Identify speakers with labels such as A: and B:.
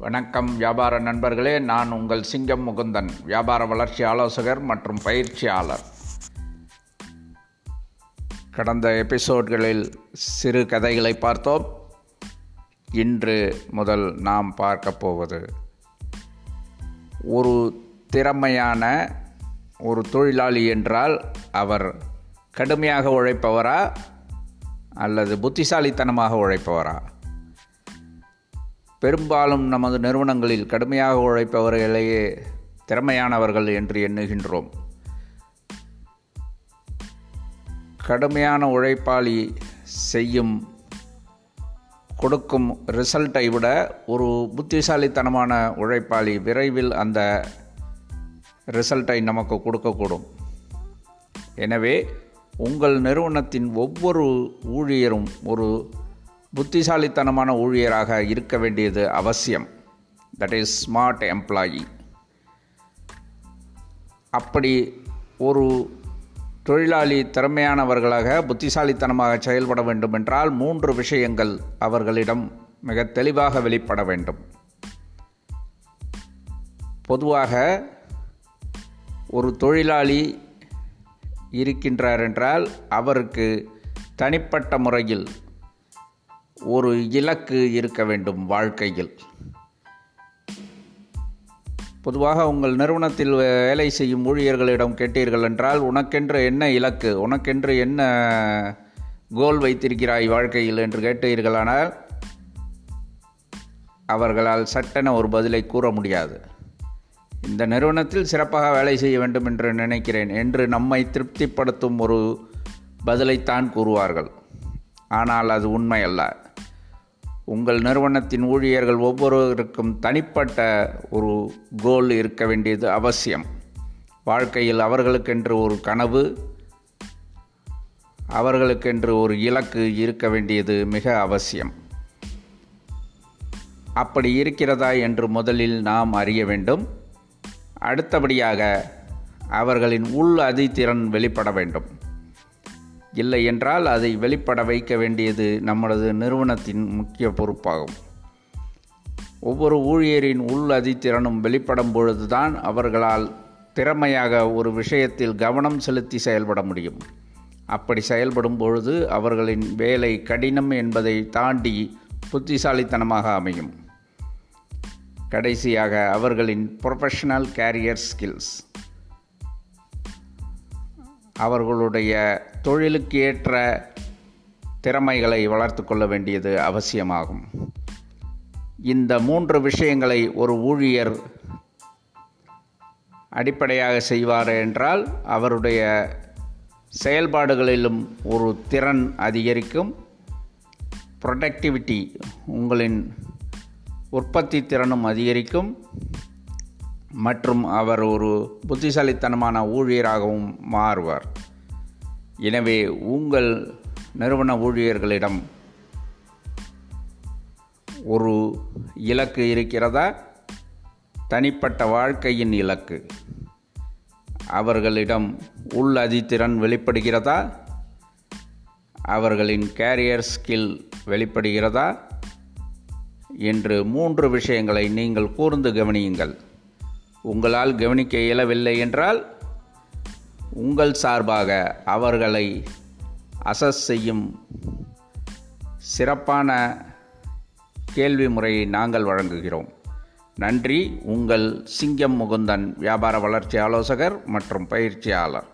A: வணக்கம் வியாபார நண்பர்களே. நான் உங்கள் சிங்கம் முகுந்தன் வியாபார வளர்ச்சி ஆலோசகர் மற்றும் பயிற்சியாளர். கடந்த எபிசோட்களில் சிறு கதைகளை பார்த்தோம். இன்று முதல் நாம் பார்க்க போவது ஒரு திறமையான ஒரு தொழிலாளி என்றால் அவர் கடுமையாக உழைப்பவரா அல்லது புத்திசாலித்தனமாக உழைப்பவரா? பெரும்பாலும் நமது நிறுவனங்களில் கடுமையாக உழைப்பவர்களையே திறமையானவர்கள் என்று எண்ணுகின்றோம். கடுமையான உழைப்பாளி செய்யும் கொடுக்கும் ரிசல்ட்டை விட ஒரு புத்திசாலித்தனமான உழைப்பாளி விரைவில் அந்த ரிசல்ட்டை நமக்கு கொடுக்கக்கூடும். எனவே உங்கள் நிறுவனத்தின் ஒவ்வொரு ஊழியரும் ஒரு புத்திசாலித்தனமான ஊழியராக இருக்க வேண்டியது அவசியம். தட் இஸ் ஸ்மார்ட் எம்ப்ளாயி அப்படி ஒரு தொழிலாளி திறமையானவர்களாக புத்திசாலித்தனமாக செயல்பட வேண்டும் என்றால் மூன்று விஷயங்கள் அவர்களிடம் மிக தெளிவாக வெளிப்பட வேண்டும். பொதுவாக ஒரு தொழிலாளி இருக்கின்றார் என்றால் அவருக்கு தனிப்பட்ட முறையில் ஒரு இலக்கு இருக்க வேண்டும் வாழ்க்கையில். பொதுவாக உங்கள் நிறுவனத்தில் வேலை செய்யும் ஊழியர்களிடம் கேட்டீர்கள் என்றால் உனக்கென்று என்ன இலக்கு? உனக்கென்று என்ன கோல் வைத்திருக்கிறாய் வாழ்க்கையில்? என்று கேட்டீர்களானால் அவர்களால் சட்டென ஒரு பதிலை கூற முடியாது. இந்த நிறுவனத்தில் சிறப்பாக வேலை செய்ய வேண்டும் என்று நினைக்கிறேன் என்று நம்மை திருப்திப்படுத்தும் ஒரு பதிலைத்தான் கூறுவார்கள். ஆனால் அது உண்மை அல்ல உங்கள் நிறுவனத்தின் ஊழியர்கள் ஒவ்வொருவருக்கும் தனிப்பட்ட ஒரு கோல் இருக்க வேண்டியது அவசியம். வாழ்க்கையில் அவர்களுக்கென்று ஒரு கனவு அவர்களுக்கென்று ஒரு இலக்கு இருக்க வேண்டியது மிக அவசியம். அப்படி இருக்கிறதா என்று முதலில் நாம் அறிய வேண்டும். அடுத்தபடியாக அவர்களின் உள் அதித்திறன் வெளிப்பட வேண்டும். இல்லை என்றால் அதை வெளிப்பட வைக்க வேண்டியது நம்மளது நிறுவனத்தின் முக்கிய பொறுப்பாகும். ஒவ்வொரு ஊழியரின் உள் அதித்திறனும் வெளிப்படும் பொழுதுதான் அவர்களால் திறமையாக ஒரு விஷயத்தில் கவனம் செலுத்தி செயல்பட முடியும். அப்படி செயல்படும் பொழுது அவர்களின் வேலை கடினம் என்பதை தாண்டி புத்திசாலித்தனமாக அமையும். கடைசியாக அவர்களின் ப்ரொஃபஷனல் கேரியர் ஸ்கில்ஸ் அவர்களுடைய தொழிலுக்கு ஏற்ற திறமைகளை வளர்த்து கொள்ள வேண்டியது அவசியமாகும். இந்த மூன்று விஷயங்களை ஒரு ஊழியர் அடிப்படையாக செய்வார் என்றால் அவருடைய செயல்பாடுகளிலும் ஒரு திறன் அதிகரிக்கும். ப்ரொடக்டிவிட்டி உங்களின் உற்பத்தி திறனும் அதிகரிக்கும். மற்றும் அவர் ஒரு புத்திசாலித்தனமான ஊழியராகவும் மாறுவார். எனவே உங்கள் நிறுவன ஊழியர்களிடம் ஒரு இலக்கு இருக்கிறதா? தனிப்பட்ட வாழ்க்கையின் இலக்கு. அவர்களிடம் உள் அதித்திறன் வெளிப்படுகிறதா? அவர்களின் கேரியர் ஸ்கில் வெளிப்படுகிறதா? என்று மூன்று விஷயங்களை நீங்கள் கூர்ந்து கவனியுங்கள். உங்களால் கவனிக்க இயலவில்லை என்றால் உங்கள் சார்பாக அவர்களை அசஸ் செய்யும் சிறப்பான கேள்வி முறையை நாங்கள் வழங்குகிறோம். நன்றி. உங்கள் சிங்கம் முகுந்தன் வியாபார வளர்ச்சி ஆலோசகர் மற்றும் பயிற்சியாளர்.